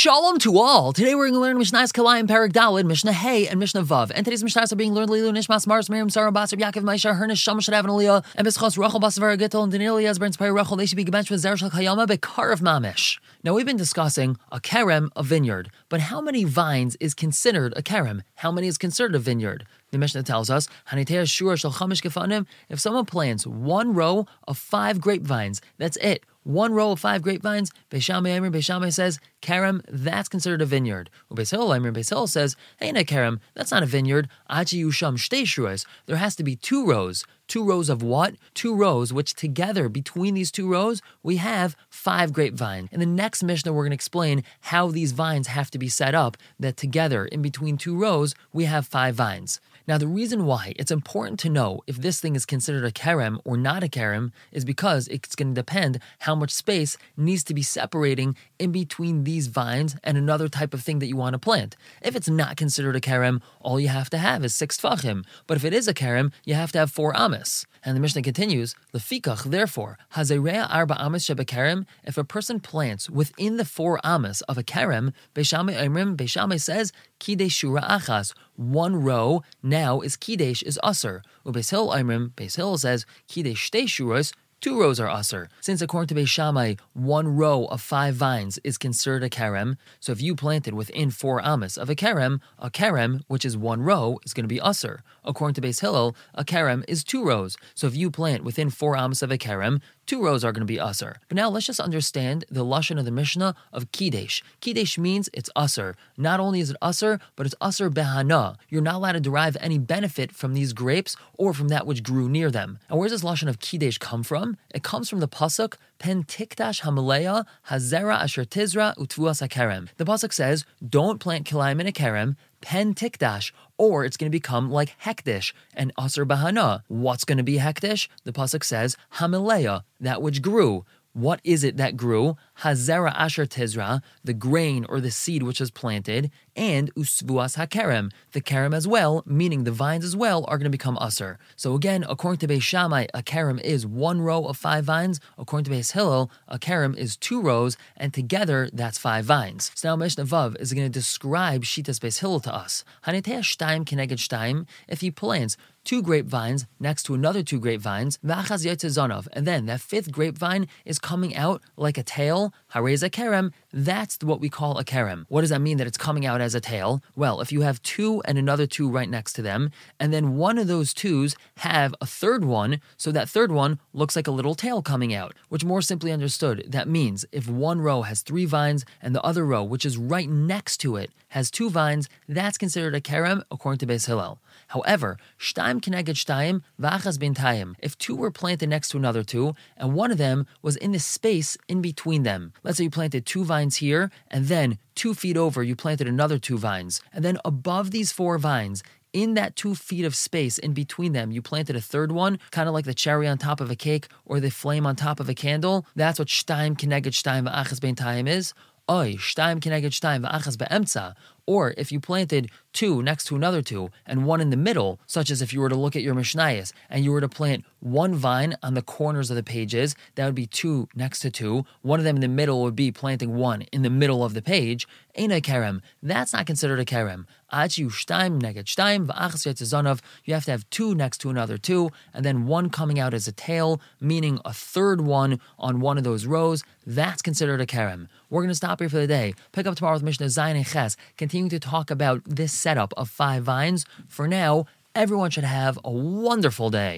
Shalom to all. Today we're going to learn Mishnah's Kilayim Parak Dalid, Mishnah Hey, and Mishnah Vav. And today's Mishnahs are being learned Lilu Nishmas Mars Miriam Sarah Basar Yaakov Maisha Hernish Shamash Shadav and Aliyah and Bischos Rachel Basavar Gittel and Daniel Elias Burns Pay Rachel. They should be gebenched with Zershal Kayama Bekar of Mamish. Now we've been discussing a kerem, a vineyard, but how many vines is considered a kerem? How many is considered a vineyard? The Mishnah tells us, if someone plants one row of five grapevines, that's it. One row of five grapevines, Beis Shammai Emir, Beis Shammai says, Kerem, that's considered a vineyard. Beis Hillel Emir, Beis Hillel says, hey, na Kerem, that's not a vineyard. Achi Yusham Shtei There has to be two rows. Two rows of what? Two rows, which together, between these two rows, we have five grapevines. In the next Mishnah, we're going to explain how these vines have to be set up, that together, in between two rows, we have five vines. Now, the reason why it's important to know if this thing is considered a kerem or not a kerem is because it's going to depend how much space needs to be separating in between these vines and another type of thing that you want to plant. If it's not considered a kerem, all you have to have is six tfachim. But if it is a kerem, you have to have four amas. And the Mishnah continues, Lefikach, therefore, hazerea arba amas shebekerem, if a person plants within the four amas of a kerem, Beis Shammai Imrim, Beis Shammai says, Kidesh Shura Achas, one row now is Kidesh is Usr. Ubeis Hill Imrim, Beis Hill says, Kidesh Shtei Shuras, Two rows are usr. Since according to Beis one row of five vines is considered a kerem, so if you planted within four amas of a kerem, a kerem, which is one row, is going to be usr. According to Beis a kerem is two rows, so if you plant within four amas of a kerem, two rows are going to be usr. But now let's just understand the lashon of the Mishnah of kidesh. Kidesh means it's usr. Not only is it usr, but it's usr behana. You're not allowed to derive any benefit from these grapes or from that which grew near them. And where does this lashon of kidesh come from? It comes from the pasuk Pen Tikdash Hamalea Hazera Asher Tizra Utvuas Hakerem. The pasuk says, "Don't plant kilayim in a kerem." Pen tikdash, or it's going to become like hektish and aser bahana. What's going to be hektish? The pasuk says hamilea, that which grew. What is it that grew? Hazera asher tizra, the grain or the seed which is planted, and usvuas hakerem, the kerem as well, meaning the vines as well, are going to become usr. So again, according to Beis Shammai, a kerem is one row of five vines. According to Beis Hillel, a kerem is two rows, and together that's five vines. So now Mishnah Vav is going to describe Shitas Beis Hillel to us. Hanetea shtaim keneged shtaim, if he plants two grapevines next to another two grapevines, and then that fifth grapevine is coming out like a tail, hareza kerem, that's what we call a kerem. What does that mean that it's coming out as a tail? Well, if you have two and another two right next to them, and then one of those twos have a third one, so that third one looks like a little tail coming out, which more simply understood, that means if one row has three vines and the other row, which is right next to it, has two vines, that's considered a kerem according to Beis Hillel. However, shtaim keneged shtaim v'achas bintayim. If two were planted next to another two, and one of them was in the space in between them. Let's say you planted two vines here, and then two feet over you planted another two vines, and then above these four vines, in that two feet of space in between them, you planted a third one, kind of like the cherry on top of a cake or the flame on top of a candle. That's what shtaim keneged shtaim v'achas bintayim is. Oy, shtaim keneged shtaim v'achas be'emtza. Or if you planted two next to another two and one in the middle, such as if you were to look at your Mishnayos and you were to plant one vine on the corners of the pages, that would be two next to two. One of them in the middle would be planting one in the middle of the page. Ain't a kerem. That's not considered a kerem. You have to have two next to another two, and then one coming out as a tail, meaning a third one on one of those rows. That's considered a kerem. We're going to stop here for the day. Pick up tomorrow with Mishnah Zayin Ches. Continue to talk about this setup of five vines. For now, everyone should have a wonderful day.